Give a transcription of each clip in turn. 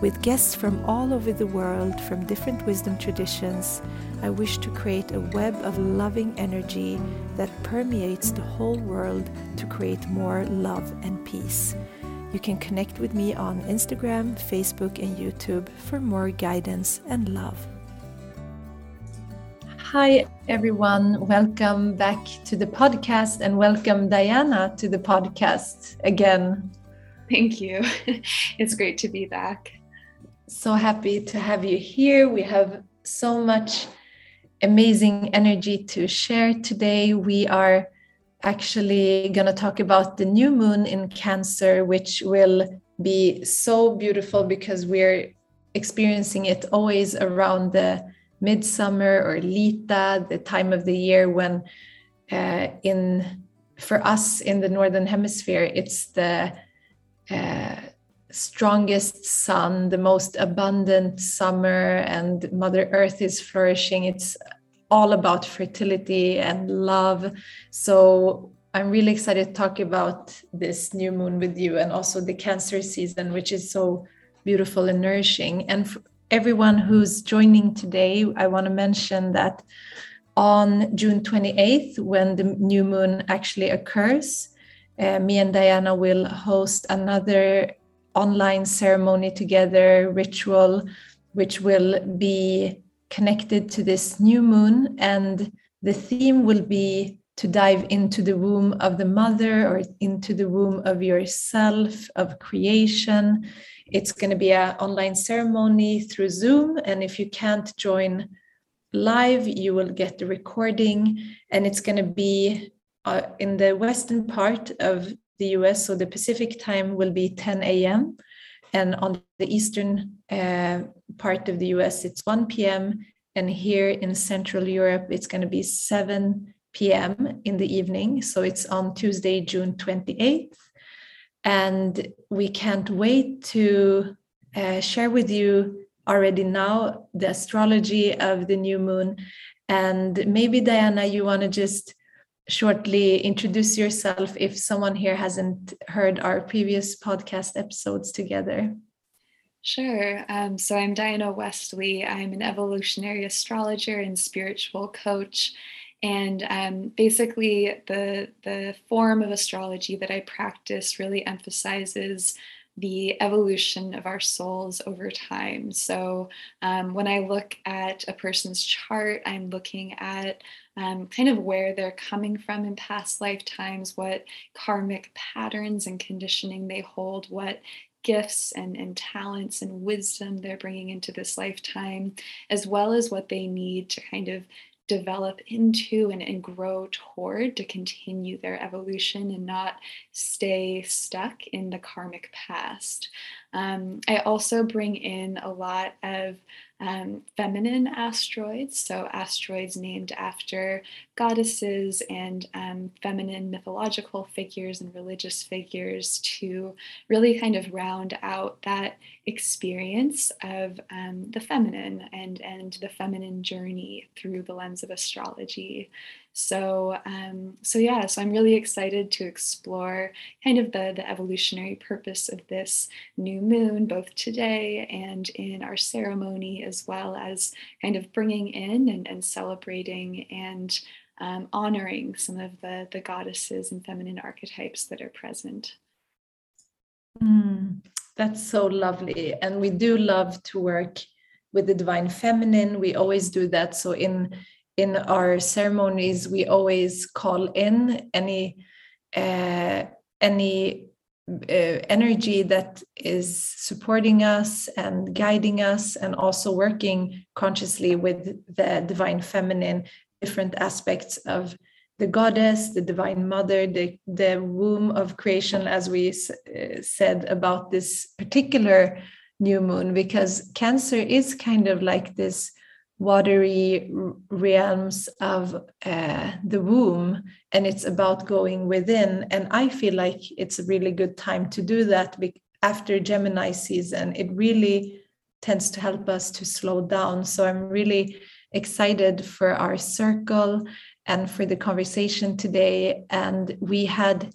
With guests from all over the world, from different wisdom traditions, I wish to create a web of loving energy that permeates the whole world to create more love and peace. You can connect with me on Instagram, Facebook, and YouTube for more guidance and love. Hi, everyone. Welcome back to the podcast and welcome Diana to the podcast again. Thank you. It's great to be back so happy to have you here. We have so much amazing energy to share today. We are actually going to talk about the new moon in Cancer, which will be so beautiful because we're experiencing it always around the midsummer or Litha, the time of the year when uh, in for us in the northern hemisphere it's the uh, strongest sun, the most abundant summer, and Mother Earth is flourishing. It's all about fertility and love. So I'm really excited to talk about this new moon with you and also the Cancer season, which is so beautiful and nourishing. And for everyone who's joining today, I want to mention that on June 28th, when the new moon actually occurs, uh, me and Diana will host another online ceremony together, ritual, which will be connected to this new moon. And the theme will be to dive into the womb of the mother or into the womb of yourself, of creation. It's going to be an online ceremony through Zoom. And if you can't join live, you will get the recording. And it's going to be uh, in the western part of the US, so the Pacific time will be 10 a.m. And on the eastern uh, part of the US, it's 1 p.m. And here in Central Europe, it's going to be 7 p.m. in the evening. So it's on Tuesday, June 28th. And we can't wait to uh, share with you already now the astrology of the new moon. And maybe, Diana, you want to just shortly introduce yourself if someone here hasn't heard our previous podcast episodes together? Sure. Um, so I'm Diana Westley. I'm an evolutionary astrologer and spiritual coach. And um, basically, the, the form of astrology that I practice really emphasizes the evolution of our souls over time. So, um, when I look at a person's chart, I'm looking at um, kind of where they're coming from in past lifetimes, what karmic patterns and conditioning they hold, what gifts and, and talents and wisdom they're bringing into this lifetime, as well as what they need to kind of develop into and, and grow toward to continue their evolution and not stay stuck in the karmic past. Um, I also bring in a lot of um, feminine asteroids, so asteroids named after goddesses and um, feminine mythological figures and religious figures to really kind of round out that experience of um, the feminine and, and the feminine journey through the lens of astrology. So, um, so yeah, so I'm really excited to explore kind of the, the evolutionary purpose of this new moon, both today and in our ceremony, as well as kind of bringing in and, and celebrating and um, honoring some of the, the goddesses and feminine archetypes that are present. Mm, that's so lovely. And we do love to work with the divine feminine. We always do that. So in in our ceremonies, we always call in any uh, any uh, energy that is supporting us and guiding us, and also working consciously with the divine feminine, different aspects of the goddess, the divine mother, the, the womb of creation, as we uh, said about this particular new moon, because Cancer is kind of like this watery realms of uh, the womb and it's about going within. And i feel like it's a really good time to do that after gemini season. It really tends to help us to slow down. So i'm really excited for our circle and for the conversation today. And we had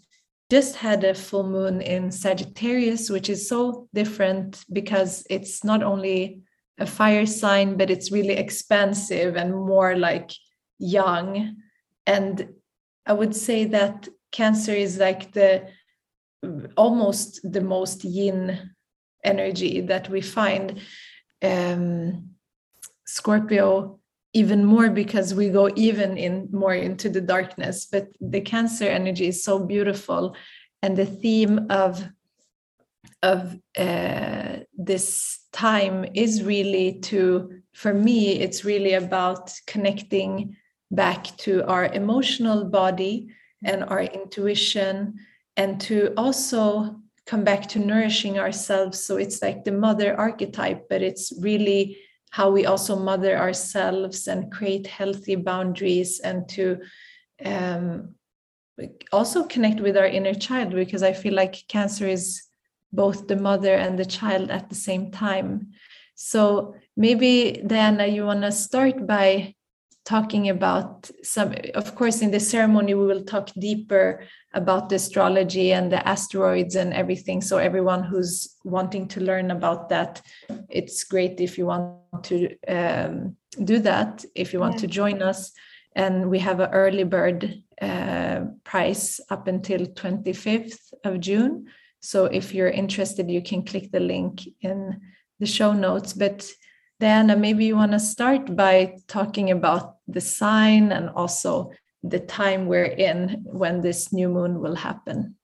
just had a full moon in sagittarius which is so different because it's not only a fire sign, but it's really expansive and more like yang. And I would say that Cancer is like the almost the most yin energy that we find. Um, Scorpio even more because we go even in more into the darkness but the cancer energy is so beautiful and the theme of of uh, this time is really to for me it's really about connecting back to our emotional body and our intuition and to also come back to nourishing ourselves. So it's like the mother archetype but it's really how we also mother ourselves and create healthy boundaries and to um, also connect with our inner child because i feel like cancer is both the mother and the child at the same time. So maybe Diana, you want to start by talking about some of course in the ceremony we will talk deeper about the astrology and the asteroids and everything so everyone who's wanting to learn about that it's great if you want to um, do that if you want yeah. to join us and we have an early bird uh, price up until 25th of june so if you're interested, you can click the link in the show notes. But Diana, maybe you want to start by talking about the sign and also the time we're in when this new moon will happen.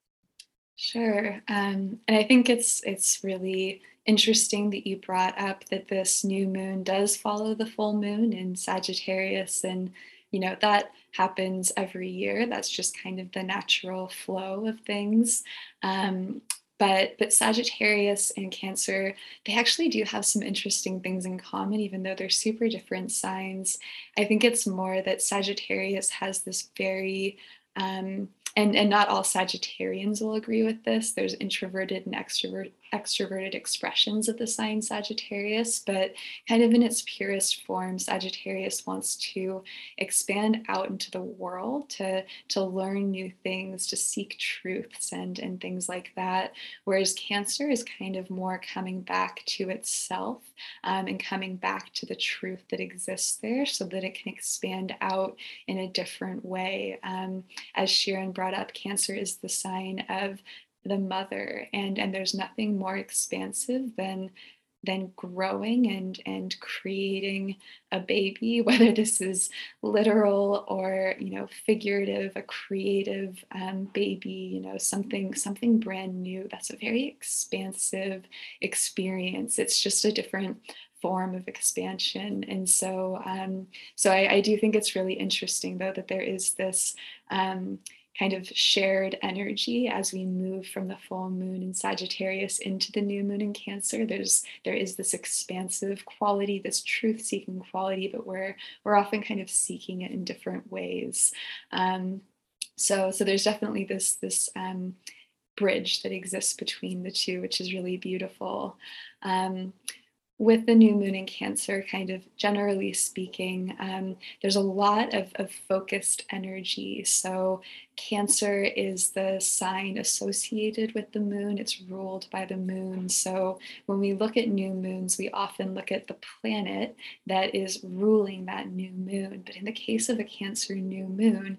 Sure, um, and I think it's it's really interesting that you brought up that this new moon does follow the full moon in Sagittarius, and you know that happens every year. That's just kind of the natural flow of things. Um, but but Sagittarius and Cancer, they actually do have some interesting things in common, even though they're super different signs. I think it's more that Sagittarius has this very um, and and not all Sagittarians will agree with this. There's introverted and extrovert extroverted expressions of the sign Sagittarius, but kind of in its purest form, Sagittarius wants to expand out into the world, to, to learn new things, to seek truths and, and things like that. Whereas Cancer is kind of more coming back to itself um, and coming back to the truth that exists there so that it can expand out in a different way. Um, as Sharon brought up, Cancer is the sign of the mother and and there's nothing more expansive than than growing and and creating a baby whether this is literal or you know figurative a creative um, baby you know something something brand new. That's a very expansive experience. It's just a different form of expansion. And so um, so I, I do think it's really interesting though that there is this um, kind of shared energy as we move from the full moon in Sagittarius into the new moon in Cancer. There's there is this expansive quality, this truth-seeking quality, but we're we're often kind of seeking it in different ways. Um, so so there's definitely this this um, bridge that exists between the two, which is really beautiful. Um, with the new moon in Cancer, kind of generally speaking, um, there's a lot of, of, focused energy. So, Cancer is the sign associated with the moon, it's ruled by the moon. So, when we look at new moons, we often look at the planet that is ruling that new moon. But in the case of a Cancer new moon,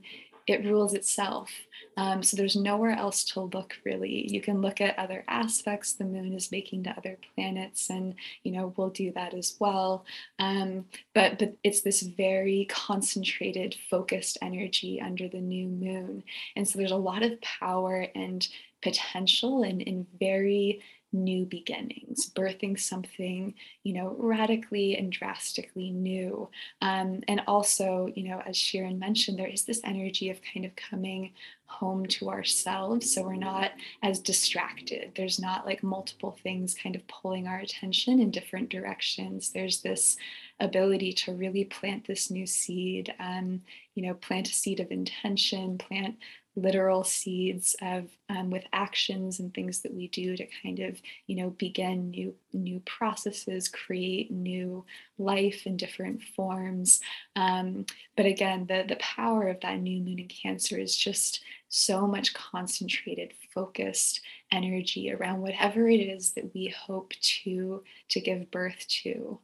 it rules itself. Um, so there's nowhere else to look really. You can look at other aspects the moon is making to other planets, and you know we'll do that as well. Um, but but it's this very concentrated, focused energy under the new moon, and so there's a lot of power and potential and in very new beginnings, birthing something, you know, radically and drastically new. Um, and also, you know, as Sharon mentioned, there is this energy of kind of coming home to ourselves. So we're not as distracted. There's not like multiple things kind of pulling our attention in different directions. There's this ability to really plant this new seed um, you know plant a seed of intention plant literal seeds of um, with actions and things that we do to kind of you know begin new new processes create new life in different forms. Um, but again the the power of that new moon in cancer is just so much concentrated focused energy around whatever it is that we hope to to give birth to.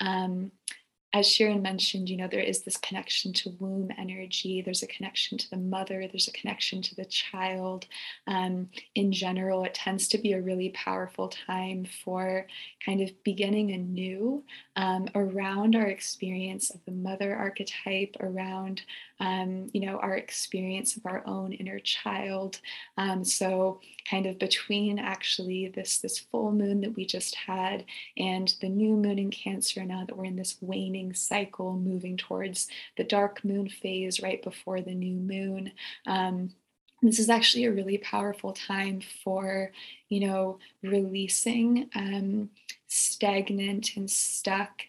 Um, as Sharon mentioned, you know, there is this connection to womb energy. There's a connection to the mother. There's a connection to the child. Um, in general, it tends to be a really powerful time for kind of beginning anew um, around our experience of the mother archetype, around um, you know, our experience of our own inner child. Um, so kind of between actually this this full moon that we just had and the new moon in Cancer, now that we're in this waning cycle, moving towards the dark moon phase right before the new moon. Um, this is actually a really powerful time for you know releasing um, stagnant and stuck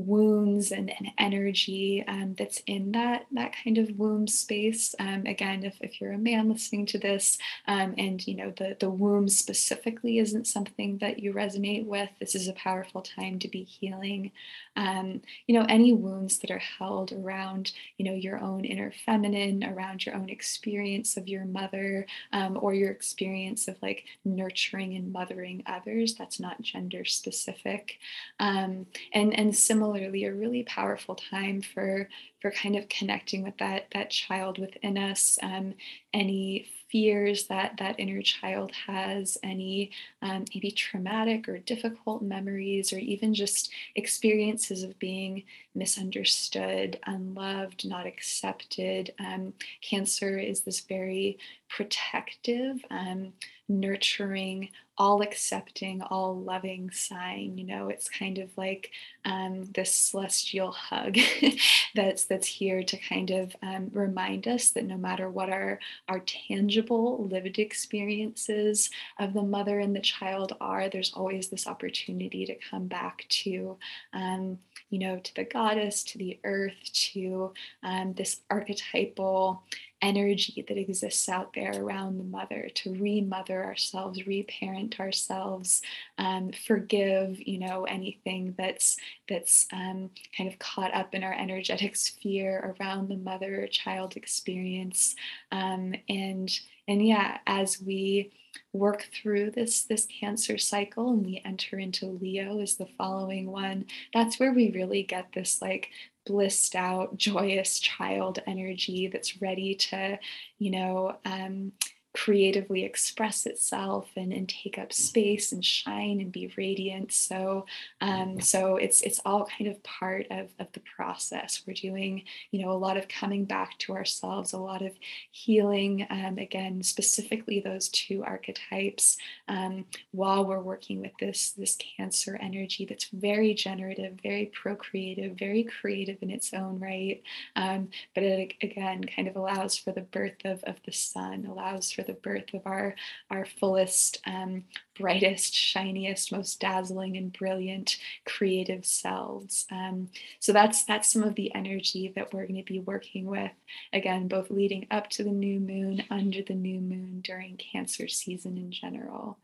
wounds and, and energy um, that's in that that kind of womb space. Um, again if, if you're a man listening to this um, and you know the the womb specifically isn't something that you resonate with this is a powerful time to be healing. Um, you know any wounds that are held around you know your own inner feminine around your own experience of your mother um, or your experience of like nurturing and mothering others that's not gender specific. Um, and and similar similarly a really powerful time for for kind of connecting with that that child within us um, any fears that that inner child has any um, maybe traumatic or difficult memories or even just experiences of being misunderstood unloved not accepted. Um, cancer is this very protective um, nurturing all accepting, all loving sign. You know, it's kind of like um, this celestial hug that's that's here to kind of um, remind us that no matter what our our tangible lived experiences of the mother and the child are, there's always this opportunity to come back to, um, you know, to the goddess, to the earth, to um, this archetypal energy that exists out there around the mother to remother ourselves reparent ourselves um, forgive you know anything that's that's um, kind of caught up in our energetic sphere around the mother child experience. Um, and and yeah as we work through this this cancer cycle and we enter into leo is the following one that's where we really get this like blissed out, joyous child energy that's ready to, you know, um, creatively express itself and, and take up space and shine and be radiant. So um, so it's it's all kind of part of, of the process. We're doing you know a lot of coming back to ourselves a lot of healing um, again specifically those two archetypes um, while we're working with this this cancer energy that's very generative very procreative very creative in its own right. Um, but it again kind of allows for the birth of, of the sun allows for for the birth of our, our fullest, um, brightest, shiniest, most dazzling and brilliant creative selves. Um, so that's that's some of the energy that we're going to be working with. Again, both leading up to the new moon, under the new moon, during Cancer season in general.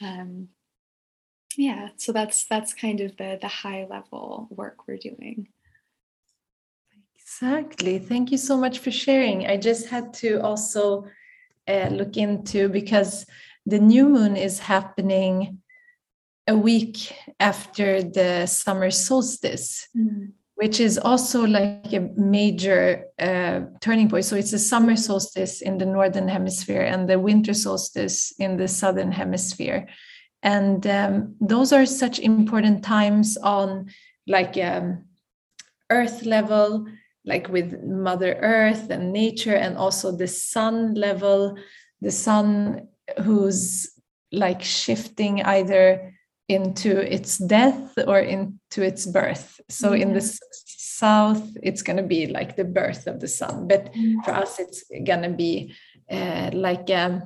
Um, yeah, so that's that's kind of the the high level work we're doing. Exactly. Thank you so much for sharing. I just had to also uh, look into because the new moon is happening a week after the summer solstice, mm. which is also like a major uh, turning point. So it's a summer solstice in the northern hemisphere and the winter solstice in the southern hemisphere. And um, those are such important times on like um, earth level like with mother earth and nature and also the sun level the sun who's like shifting either into its death or into its birth. So in the south it's going to be like the birth of the sun but mm. for us it's going to be uh, like um,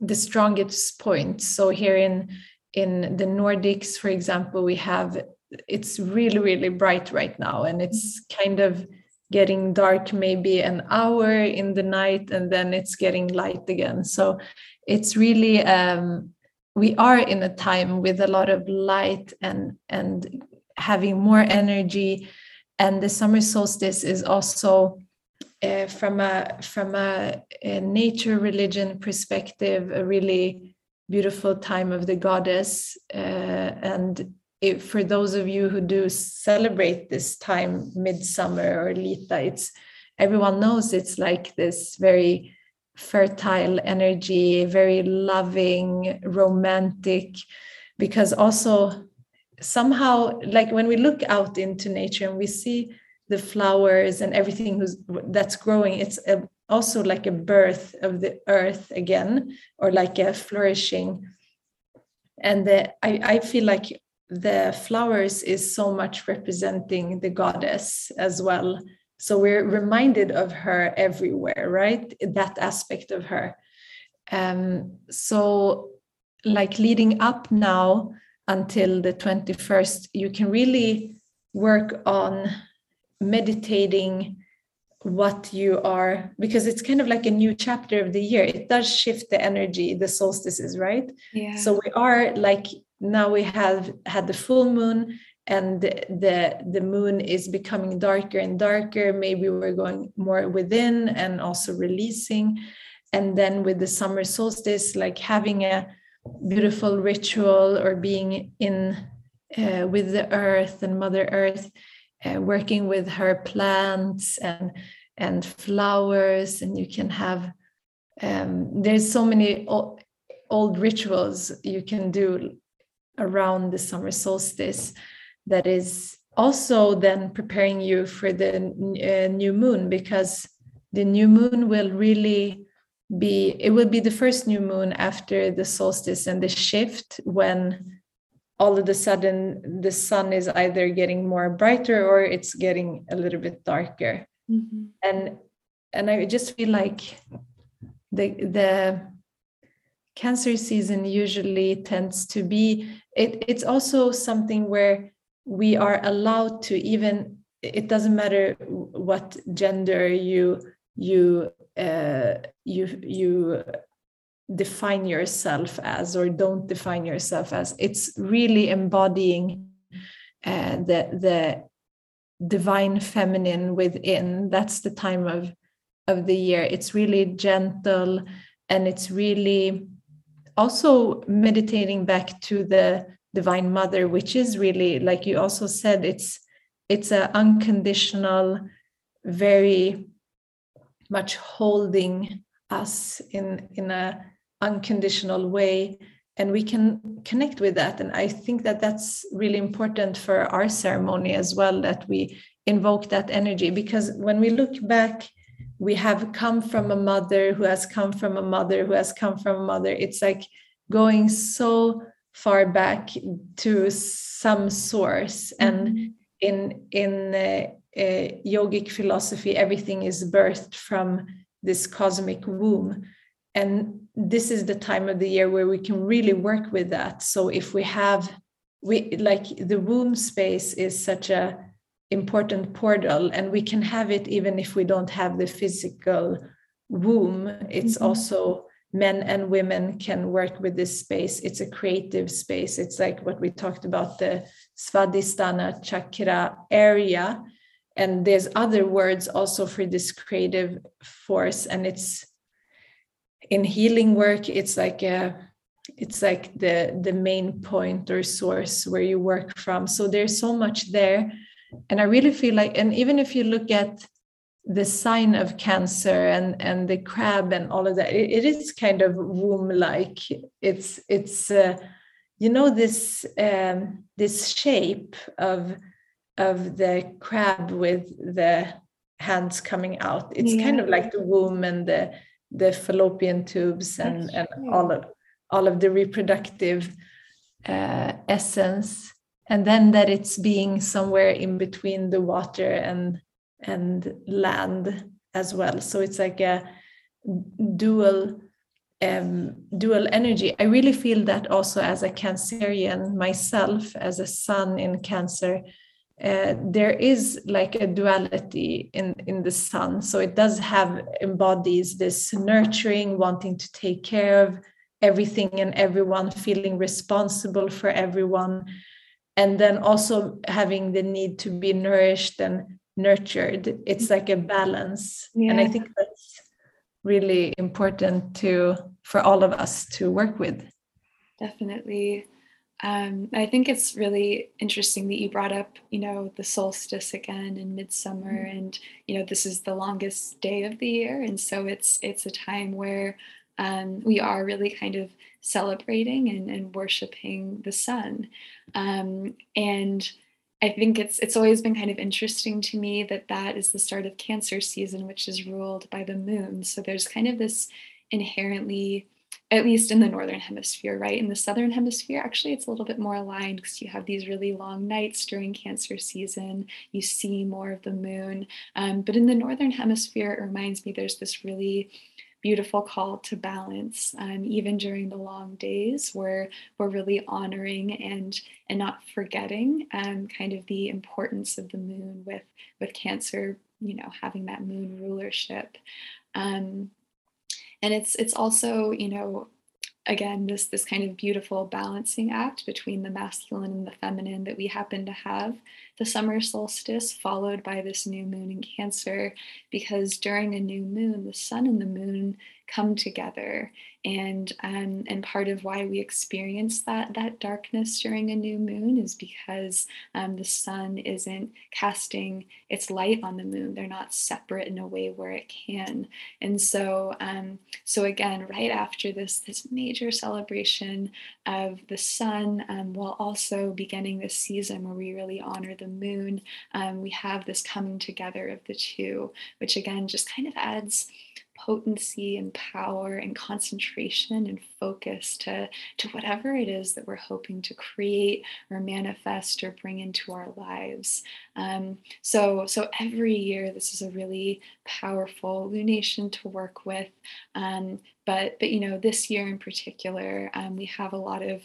the strongest point. So here in in the nordics for example we have it's really really bright right now and it's kind of getting dark maybe an hour in the night and then it's getting light again. So it's really um, we are in a time with a lot of light and and having more energy. And the summer solstice is also uh, from a from a, a, nature religion perspective a really beautiful time of the goddess uh, and for those of you who do celebrate this time midsummer or Litha it's everyone knows it's like this very fertile energy, very loving, romantic, because also somehow, like when we look out into nature and we see the flowers and everything that's growing, it's a, also like a birth of the earth again, or like a flourishing. And the, I, I feel like the flowers is so much representing the goddess as well so we're reminded of her everywhere, right? That aspect of her. Um, so, like leading up now until the 21st, you can really work on meditating what you are because it's kind of like a new chapter of the year it does shift the energy the solstices right yeah so we are like now we have had the full moon and the the moon is becoming darker and darker. Maybe we're going more within and also releasing. And then with the summer solstice like having a beautiful ritual or being in uh, with the earth and mother earth uh, working with her plants and and flowers and you can have um, there's so many old, old rituals you can do around the summer solstice that is also then preparing you for the uh, new moon because the new moon will really be it will be the first new moon after the solstice and the shift when all of a sudden the sun is either getting more brighter or it's getting a little bit darker mm-hmm. and and i just feel like the the cancer season usually tends to be. It, it's also something where we are allowed to even it doesn't matter what gender you you uh, you you define yourself as or don't define yourself as. It's really embodying uh, the the divine feminine within. That's the time of of the year. It's really gentle and it's really also meditating back to the divine mother which is really like you also said it's it's an unconditional very much holding us in in a unconditional way. And we can connect with that. And i think that that's really important for our ceremony as well that we invoke that energy. Because when we look back we have come from a mother who has come from a mother who has come from a mother. It's like going so far back to some source. Mm-hmm. and in in uh, uh, yogic philosophy everything is birthed from this cosmic womb. And this is the time of the year where we can really work with that. So if we have we like the womb space is such a important portal and we can have it even if we don't have the physical womb it's mm-hmm. also men and women can work with this space. It's a creative space. It's like what we talked about the Svadhisthana chakra area. And there's other words also for this creative force. And it's in healing work, it's like a it's like the the main point or source where you work from. So there's so much there. And I really feel like, and even if you look at the sign of cancer and and the crab and all of that it, it is kind of womb like it's it's uh, you know this um, this shape of of the crab with the hands coming out. It's yeah. kind of like the womb and the the fallopian tubes and and all of all of the reproductive uh, essence and then that it's being somewhere in between the water and and land as well. So it's like a dual um, dual energy. I really feel that also as a cancerian myself as a sun in cancer uh, there is like a duality in in the sun. So it does have embodies this nurturing wanting to take care of everything and everyone feeling responsible for everyone and then also having the need to be nourished and nurtured. It's like a balance. Yeah. and i think that's really important to for all of us to work with. Definitely. Um, I think it's really interesting that you brought up, you know, the solstice again in midsummer, mm-hmm. and you know, this is the longest day of the year, and so it's it's a time where um, we are really kind of celebrating and, and worshiping the sun, um, and I think it's it's always been kind of interesting to me that that is the start of Cancer season, which is ruled by the moon. So there's kind of this inherently at least in the northern hemisphere, right? In the southern hemisphere, actually, it's a little bit more aligned because you have these really long nights during Cancer season. You see more of the moon. Um, but in the northern hemisphere, it reminds me there's this really beautiful call to balance um, even during the long days where we're really honoring and and not forgetting um, kind of the importance of the moon with with cancer you know having that moon rulership. Um, and it's it's also you know again this this kind of beautiful balancing act between the masculine and the feminine that we happen to have the summer solstice followed by this new moon in cancer because during a new moon the sun and the moon come together. And um, and part of why we experience that that darkness during a new moon is because um, the sun isn't casting its light on the moon. They're not separate in a way where it can. And so um, so again right after this this major celebration of the sun um, while also beginning this season where we really honor the moon um, we have this coming together of the two which again just kind of adds potency and power and concentration and focus to, to whatever it is that we're hoping to create or manifest or bring into our lives. Um, so, so every year, this is a really powerful lunation to work with. Um, but, but you know, this year in particular, um, we have a lot of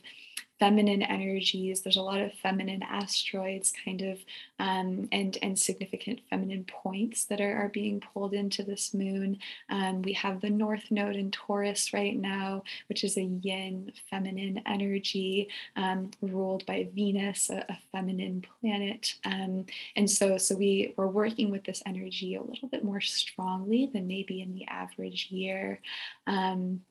feminine energies. There's a lot of feminine asteroids, kind of, um, and and significant feminine points that are, are being pulled into this moon. Um, we have the North Node in Taurus right now, which is a Yin feminine energy um, ruled by Venus, a, a feminine planet. Um, and so, so we we're working with this energy a little bit more strongly than maybe in the average year. Um,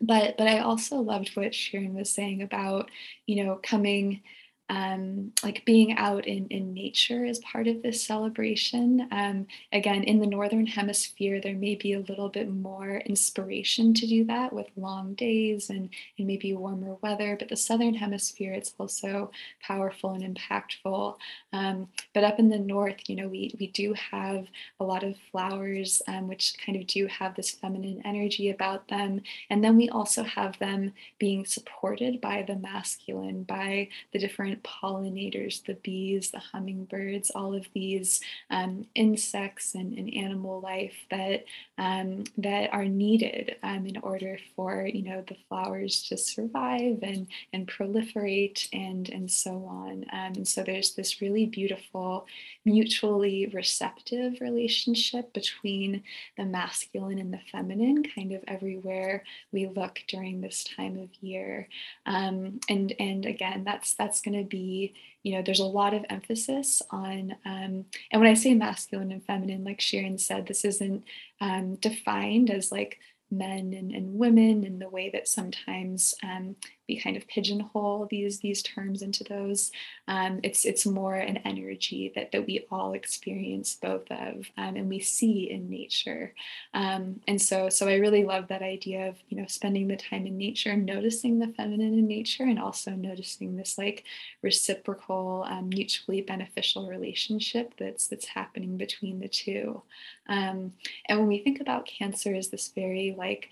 but but I also loved what Sharon was saying about you know coming um, like being out in, in nature is part of this celebration. Um, again, in the Northern Hemisphere, there may be a little bit more inspiration to do that with long days and, and maybe warmer weather, but the Southern Hemisphere, it's also powerful and impactful. Um, but up in the North, you know, we, we do have a lot of flowers, um, which kind of do have this feminine energy about them. And then we also have them being supported by the masculine, by the different pollinators, the bees, the hummingbirds, all of these um, insects and, and, animal life that um, that are needed um, in order for you know the flowers to survive and and proliferate and and so on. Um, and so there's this really beautiful, mutually receptive relationship between the masculine and the feminine, kind of everywhere we look during this time of year. Um, and and again, that's that's going to be you know there's a lot of emphasis on um, and when i say masculine and feminine like sharon said this isn't um, defined as like men and, and women and the way that sometimes um, we kind of pigeonhole these these terms into those. Um, it's it's more an energy that that we all experience both of um, and we see in nature. Um, and so so I really love that idea of you know spending the time in nature, noticing the feminine in nature, and also noticing this like reciprocal, um, mutually beneficial relationship that's that's happening between the two. Um, and when we think about cancer as this very like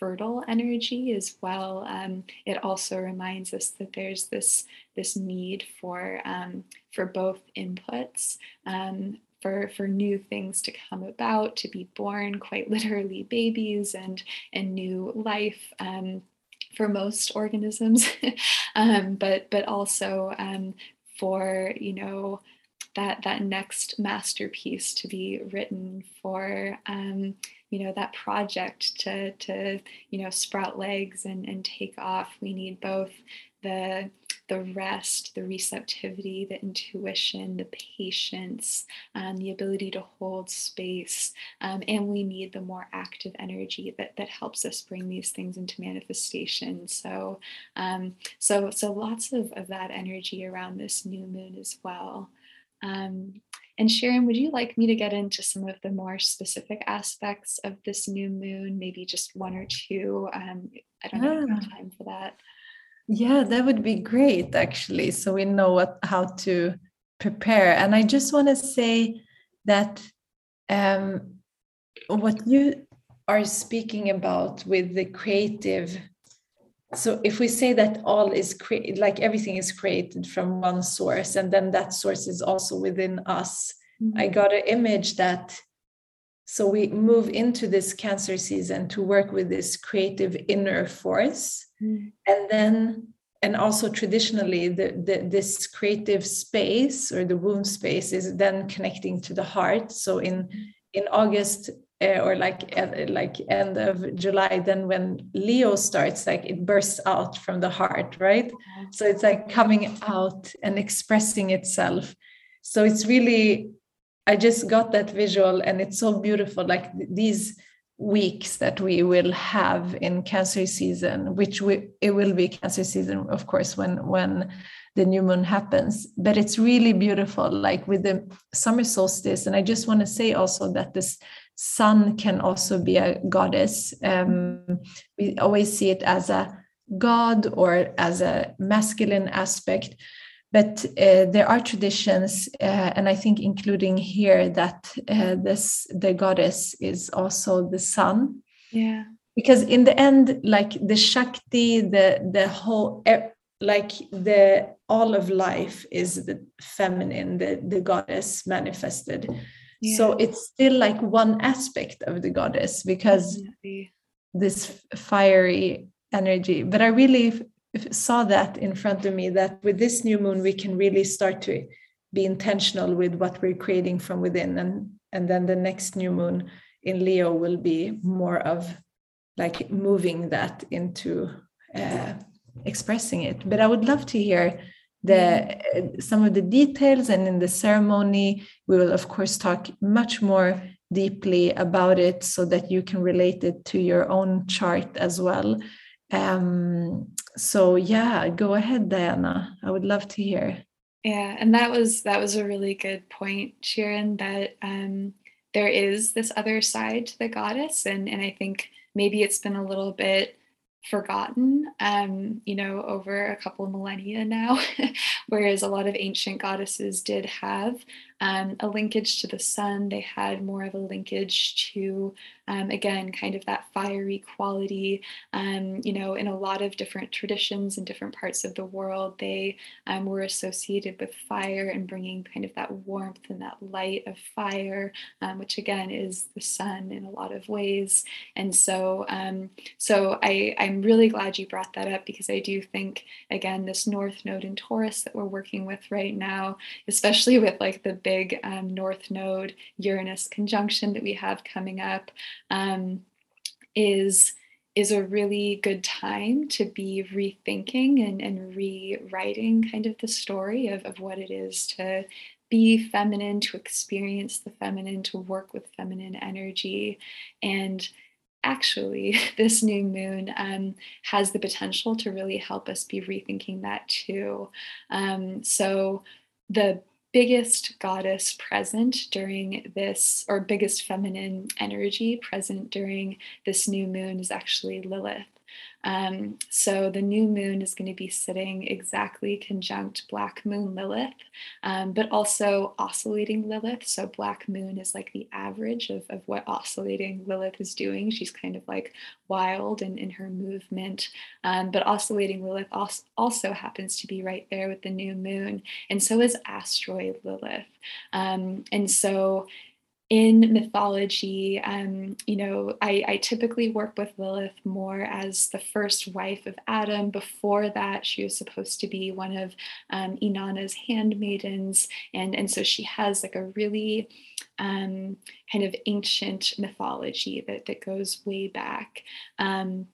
fertile energy as well. Um, it also reminds us that there's this this need for um, for both inputs. Um, for, for new things to come about, to be born, quite literally babies and, and new life um, for most organisms, um, but, but also for, you know, that that next masterpiece to be written for um, you know that project to to you know sprout legs and and take off we need both the the rest, the receptivity, the intuition, the patience, um, the ability to hold space. Um, and we need the more active energy that, that helps us bring these things into manifestation. So, um, so, so lots of, of that energy around this new moon as well. Um, and Sharon, would you like me to get into some of the more specific aspects of this new moon? Maybe just one or two. Um, I don't yeah. have time for that. Yeah, that would be great, actually. So we know what how to prepare. And I just want to say that um, what you are speaking about with the creative so if we say that all is created like everything is created from one source and then that source is also within us mm-hmm. i got an image that so we move into this cancer season to work with this creative inner force mm-hmm. and then and also traditionally the, the, this creative space or the womb space is then connecting to the heart so in mm-hmm. in august uh, or like uh, like end of July, then when Leo starts, like it bursts out from the heart, right? So it's like coming out and expressing itself. So it's really, I just got that visual, and it's so beautiful. Like these weeks that we will have in Cancer season, which we, it will be Cancer season, of course, when when the new moon happens. But it's really beautiful, like with the summer solstice. And I just want to say also that this sun can also be a goddess. Um, we always see it as a god or as a masculine aspect. But uh, there are traditions, uh, and I think including here that uh, this the goddess is also the sun. Yeah. Because in the end, like the Shakti, the the whole like the all of life is the feminine, the the goddess manifested so it's still like one aspect of the goddess because Definitely. this fiery energy but i really saw that in front of me that with this new moon we can really start to be intentional with what we're creating from within. And and then the next new moon in leo will be more of like moving that into uh, expressing it. But i would love to hear the uh, some of the details and in the ceremony we will of course talk much more deeply about it so that you can relate it to your own chart as well. Um, so yeah go ahead diana. I would love to hear. Yeah and that was that was a really good point sharon that um, there is this other side to the goddess and and i think maybe it's been a little bit forgotten, um, you know, over a couple of millennia now, whereas a lot of ancient goddesses did have um, a linkage to the sun. They had more of a linkage to, um, again, kind of that fiery quality. Um, you know, in a lot of different traditions in different parts of the world, they um, were associated with fire and bringing kind of that warmth and that light of fire, um, which again is the sun in a lot of ways. And so, um, so I, I'm really glad you brought that up because I do think, again, this North Node in Taurus that we're working with right now, especially with like the big um, North Node Uranus conjunction that we have coming up um, is is a really good time to be rethinking and, and rewriting kind of the story of, of what it is to be feminine, to experience the feminine, to work with feminine energy. And actually, this new moon um, has the potential to really help us be rethinking that too. Um, so, the biggest goddess present during this, or biggest feminine energy present during this new moon is actually Lilith. Um, so the new moon is going to be sitting exactly conjunct Black Moon Lilith, um, but also oscillating Lilith. So Black Moon is like the average of, of what oscillating Lilith is doing. She's kind of like wild and in her movement, um, but oscillating Lilith also, also happens to be right there with the new moon, and so is asteroid Lilith. Um, and so in mythology, um, you know, I, I, typically work with Lilith more as the first wife of Adam. Before that, she was supposed to be one of um, Inanna's handmaidens. And, and so she has like a really um, kind of ancient mythology that, that goes way back. Um,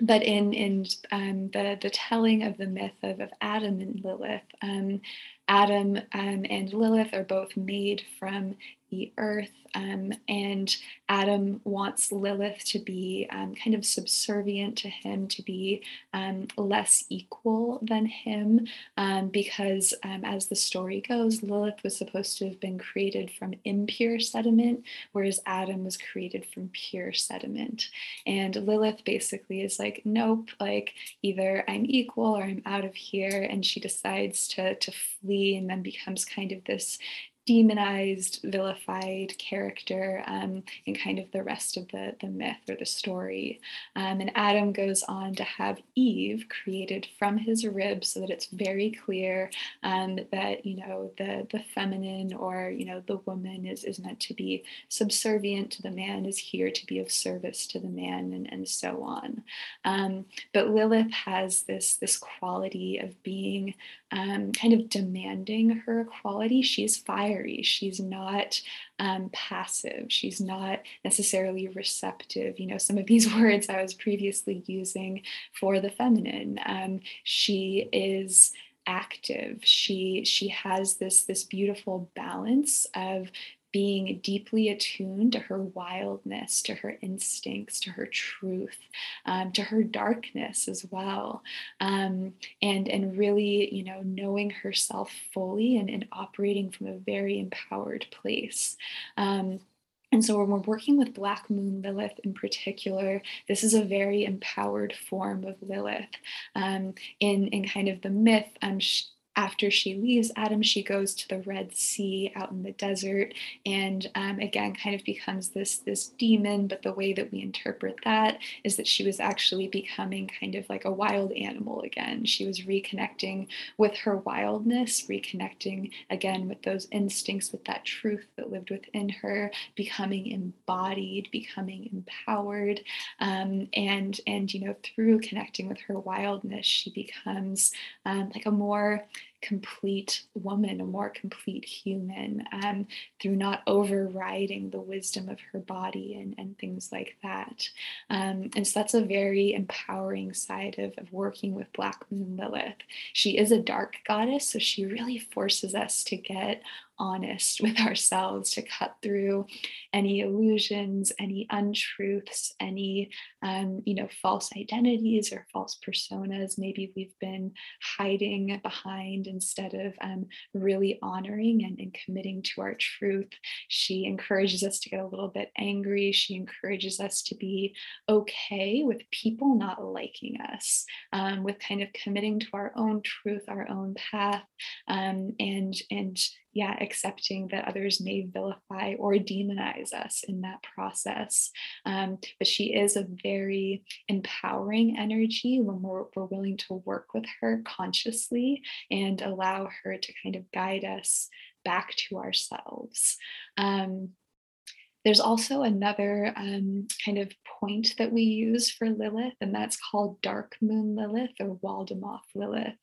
but in in um, the the telling of the myth of, of Adam and Lilith, um, Adam um, and Lilith are both made from the earth. Um, and Adam wants Lilith to be um, kind of subservient to him, to be um, less equal than him, um, because um, as the story goes, Lilith was supposed to have been created from impure sediment, whereas Adam was created from pure sediment. And Lilith basically is like, nope, like either I'm equal or I'm out of here. And she decides to, to flee and then becomes kind of this demonized, vilified character um, in kind of the rest of the, the myth or the story. Um, and Adam goes on to have Eve created from his rib so that it's very clear um, that, you know, the, the feminine or, you know, the woman is, is meant to be subservient to the man, is here to be of service to the man, and, and so on. Um, but Lilith has this, this quality of being um, kind of demanding her equality. She's She's not um, passive. She's not necessarily receptive. You know, some of these words I was previously using for the feminine. Um, she is active she she has this this beautiful balance of being deeply attuned to her wildness, to her instincts, to her truth, um, to her darkness as well, um, and and really, you know, knowing herself fully and, and operating from a very empowered place. Um, and so, when we're working with Black Moon Lilith in particular, this is a very empowered form of Lilith. Um, in in kind of the myth, um, after she leaves Adam, she goes to the Red Sea out in the desert, and um, again, kind of becomes this this demon. But the way that we interpret that is that she was actually becoming kind of like a wild animal again. She was reconnecting with her wildness, reconnecting again with those instincts, with that truth that lived within her, becoming embodied, becoming empowered, um, and and you know through connecting with her wildness, she becomes um, like a more complete woman, a more complete human, um, through not overriding the wisdom of her body and, and things like that. Um, and so that's a very empowering side of, of working with Black Moon Lilith. She is a dark goddess, so she really forces us to get honest with ourselves to cut through any illusions any untruths any um, you know false identities or false personas. Maybe we've been hiding behind instead of um, really honoring and, and committing to our truth. She encourages us to get a little bit angry. She encourages us to be okay with people not liking us um, with kind of committing to our own truth our own path um, and and yeah, accepting that others may vilify or demonize us in that process. Um, but she is a very empowering energy when we're, we're willing to work with her consciously and allow her to kind of guide us back to ourselves. Um, there's also another um, kind of point that we use for Lilith, and that's called Dark Moon Lilith or Waldemath Lilith.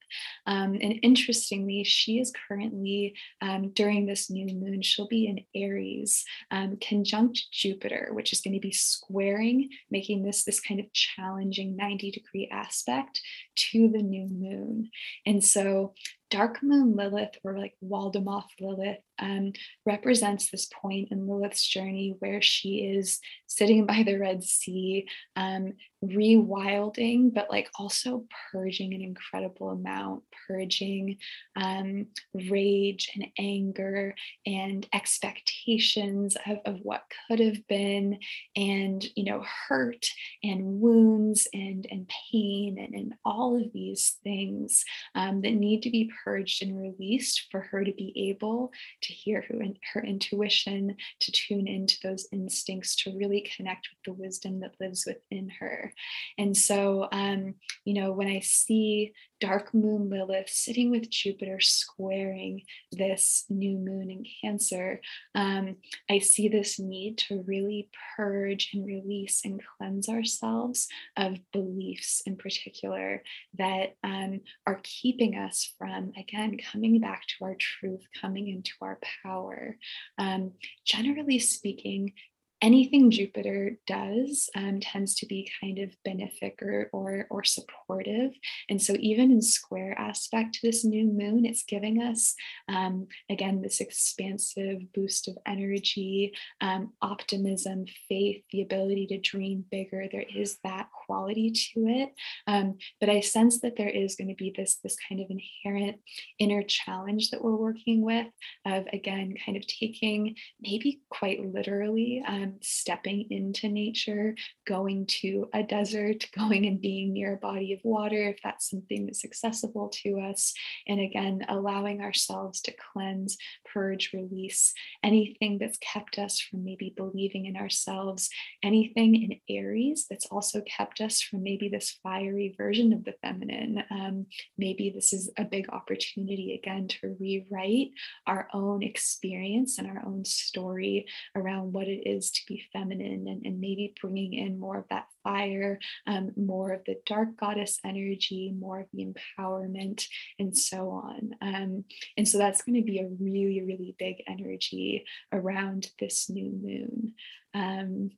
Um, and interestingly, she is currently, um, during this new moon, she'll be in Aries, um, conjunct Jupiter, which is going to be squaring, making this this kind of challenging 90 degree aspect to the new moon. And so Dark Moon Lilith, or like Waldemath Lilith, um, represents this point in Lilith's journey where she is sitting by the Red Sea, um, rewilding, but like also purging an incredible amount, purging um, rage and anger and expectations of, of what could have been, and you know, hurt and wounds and and pain and, and all of these things um, that need to be purged and released for her to be able to hear her, her intuition, to tune into those instincts, to really connect with the wisdom that lives within her. And so, um, you know, when I see dark moon Lilith sitting with Jupiter squaring this new moon in Cancer, um, I see this need to really purge and release and cleanse ourselves of beliefs in particular that um, are keeping us from, again, coming back to our truth, coming into our power. Um, generally speaking, anything Jupiter does um, tends to be kind of benefic or, or, or supportive. And so, even in square aspect to this new moon, it's giving us, um, again, this expansive boost of energy, um, optimism, faith, the ability to dream bigger. There is that quality to it. Um, but I sense that there is going to be this, this kind of inherent inner challenge that we're working with of, again, kind of taking maybe quite literally stepping into nature, going to a desert, going and being near a body of water, if that's something that's accessible to us. And again, allowing ourselves to cleanse, purge, release anything that's kept us from maybe believing in ourselves, anything in Aries that's also kept us from maybe this fiery version of the feminine. Um, maybe this is a big opportunity again to rewrite our own experience and our own story around what it is to be feminine and, and maybe bringing in more of that fire, um, more of the dark goddess energy, more of the empowerment, and so on. Um, and so that's going to be a really, really big energy around this new moon. Um,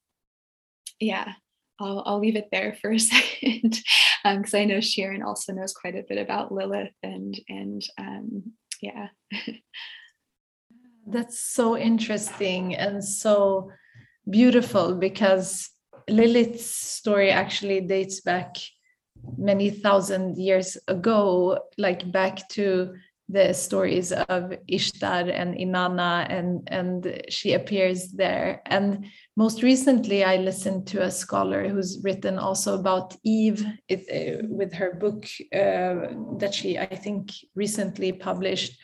yeah, I'll, I'll leave it there for a second because um, I know Sharon also knows quite a bit about Lilith and and um, yeah. That's so interesting and so beautiful because Lilith's story actually dates back many thousand years ago, like back to the stories of Ishtar and Inanna, and, and she appears there. And most recently, I listened to a scholar who's written also about Eve uh, with her book uh, that she, I think, recently published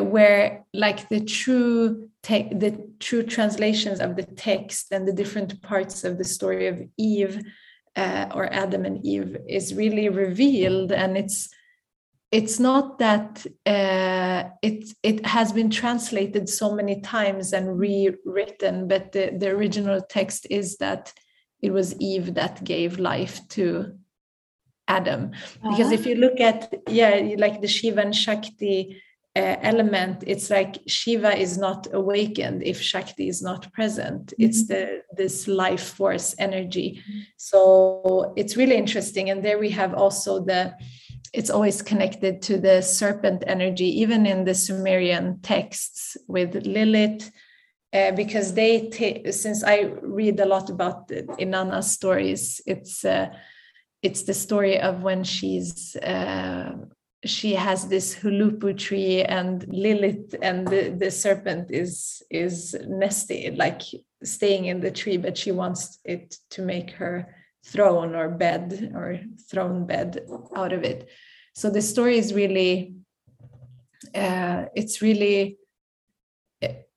where like the true te- the true translations of the text and the different parts of the story of Eve uh, or Adam and Eve is really revealed and it's it's not that uh, it it has been translated so many times and rewritten but the, the original text is that it was Eve that gave life to Adam because uh-huh. if you look at yeah like the Shiva and Shakti uh, element it's like shiva is not awakened if shakti is not present mm-hmm. it's the this life force energy mm-hmm. so it's really interesting and there we have also the it's always connected to the serpent energy even in the sumerian texts with lilith uh, because they t- since i read a lot about inanna's stories it's uh, it's the story of when she's uh, she has this huluppu tree and Lilith and the, the serpent is is nesting like staying in the tree but she wants it to make her throne or bed or throne bed out of it. So the story is really uh, it's really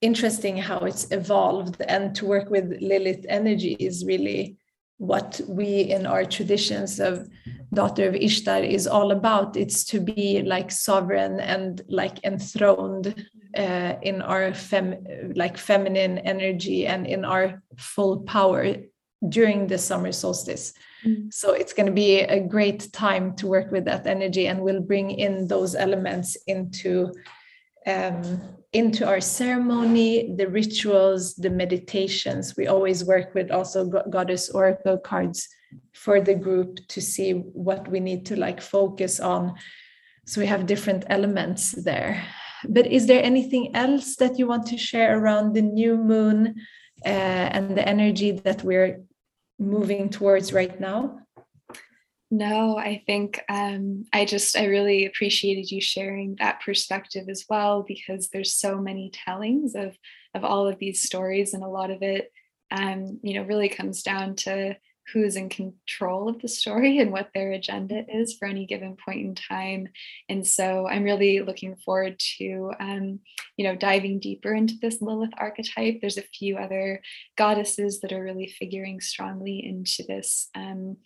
interesting how it's evolved and to work with Lilith energy is really what we in our traditions of daughter of Ishtar is all about. It's to be like sovereign and like enthroned uh, in our fem like feminine energy and in our full power during the summer solstice. Mm. So it's going to be a great time to work with that energy, and we'll bring in those elements into um, into our ceremony, the rituals, the meditations. We always work with also goddess oracle cards for the group to see what we need to like focus on. So we have different elements there. But is there anything else that you want to share around the new moon uh, and the energy that we're moving towards right now? No, I think um, I just, I really appreciated you sharing that perspective as well, because there's so many tellings of, of all of these stories and a lot of it, um, you know, really comes down to who's in control of the story and what their agenda is for any given point in time. And so I'm really looking forward to, um, you know, diving deeper into this Lilith archetype. There's a few other goddesses that are really figuring strongly into this. Um,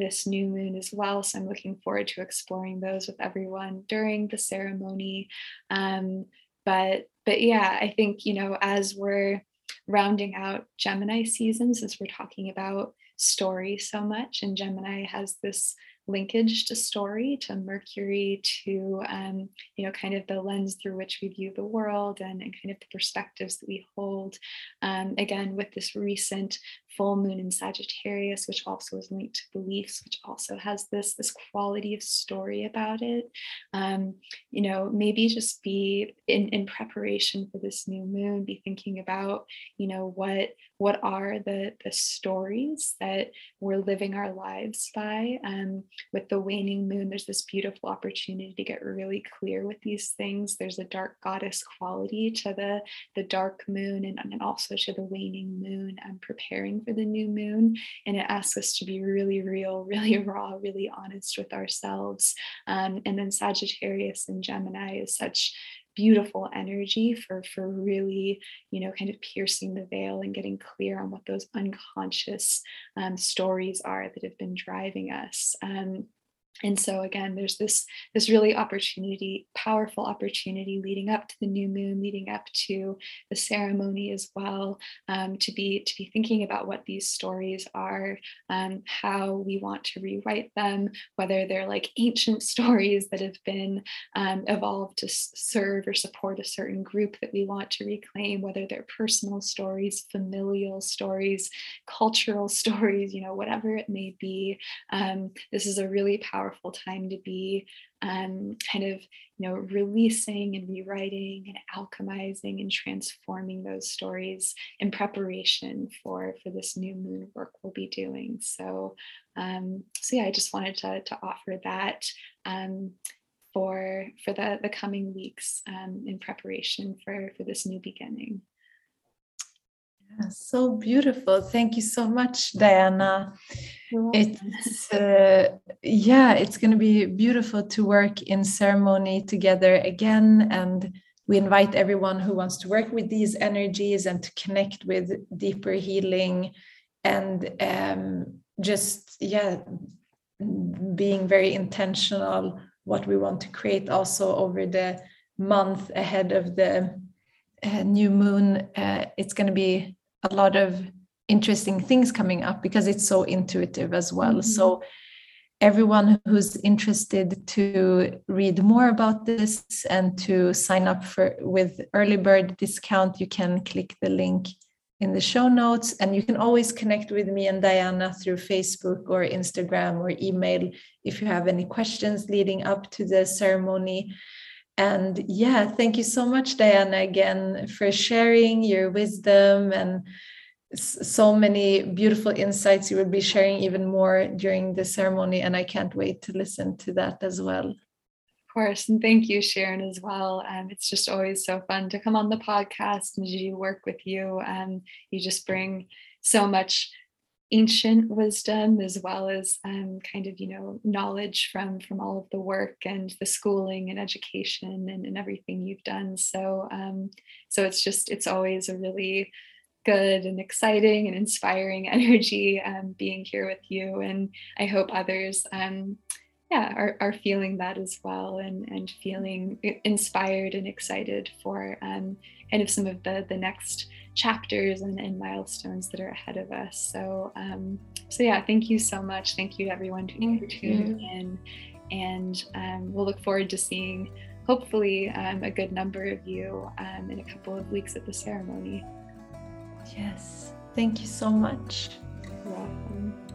this new moon as well. So I'm looking forward to exploring those with everyone during the ceremony. Um, but but yeah, I think you know as we're rounding out Gemini season, since we're talking about story so much, and Gemini has this linkage to story, to Mercury, to um, you know, kind of the lens through which we view the world and, and kind of the perspectives that we hold. Um, again, with this recent full moon in Sagittarius, which also is linked to beliefs, which also has this this quality of story about it. Um, you know, maybe just be in in preparation for this new moon, be thinking about, you know, what what are the the stories that we're living our lives by. Um, with the waning moon, there's this beautiful opportunity to get really clear with these things. There's a dark goddess quality to the the dark moon and, and also to the waning moon. and preparing for the new moon. And it asks us to be really real, really raw, really honest with ourselves. Um, and then Sagittarius and Gemini is such beautiful energy for for really you know kind of piercing the veil and getting clear on what those unconscious um, stories are that have been driving us. Um, and so again there's this this really opportunity powerful opportunity leading up to the new moon leading up to the ceremony as well um, to be to be thinking about what these stories are um, how we want to rewrite them whether they're like ancient stories that have been um, evolved to serve or support a certain group that we want to reclaim whether they're personal stories familial stories cultural stories you know whatever it may be. Um, this is a really powerful powerful time to be um, kind of you know releasing and rewriting and alchemizing and transforming those stories in preparation for for this new moon work we'll be doing. So um, so yeah i just wanted to, to offer that um, for for the the coming weeks um, in preparation for for this new beginning so beautiful. Thank you so much, Diana. It's uh, yeah, it's going to be beautiful to work in ceremony together again, and we invite everyone who wants to work with these energies and to connect with deeper healing, and um, just yeah, being very intentional what we want to create also over the month ahead of the uh, new moon. Uh, it's going to be a lot of interesting things coming up because it's so intuitive as well. Mm-hmm. So everyone who's interested to read more about this and to sign up for with early bird discount, you can click the link in the show notes and you can always connect with me and Diana through Facebook or Instagram or email if you have any questions leading up to the ceremony. And yeah, thank you so much, Diana, again, for sharing your wisdom and so many beautiful insights. You will be sharing even more during the ceremony, and I can't wait to listen to that as well. Of course, and thank you, Sharon, as well. Um, it's just always so fun to come on the podcast and do work with you. Um, you just bring so much ancient wisdom as well as um, kind of you know knowledge from from all of the work and the schooling and education and, and everything you've done. So um, so it's just it's always a really good and exciting and inspiring energy um, being here with you. And i hope others um, yeah are, are feeling that as well and and feeling inspired and excited for um, kind of some of the the next chapters and, and milestones that are ahead of us. So, um, so yeah, thank you so much. Thank you everyone who tuned in, and um, we'll look forward to seeing hopefully um, a good number of you um, in a couple of weeks at the ceremony. Yes, thank you so much. You're welcome.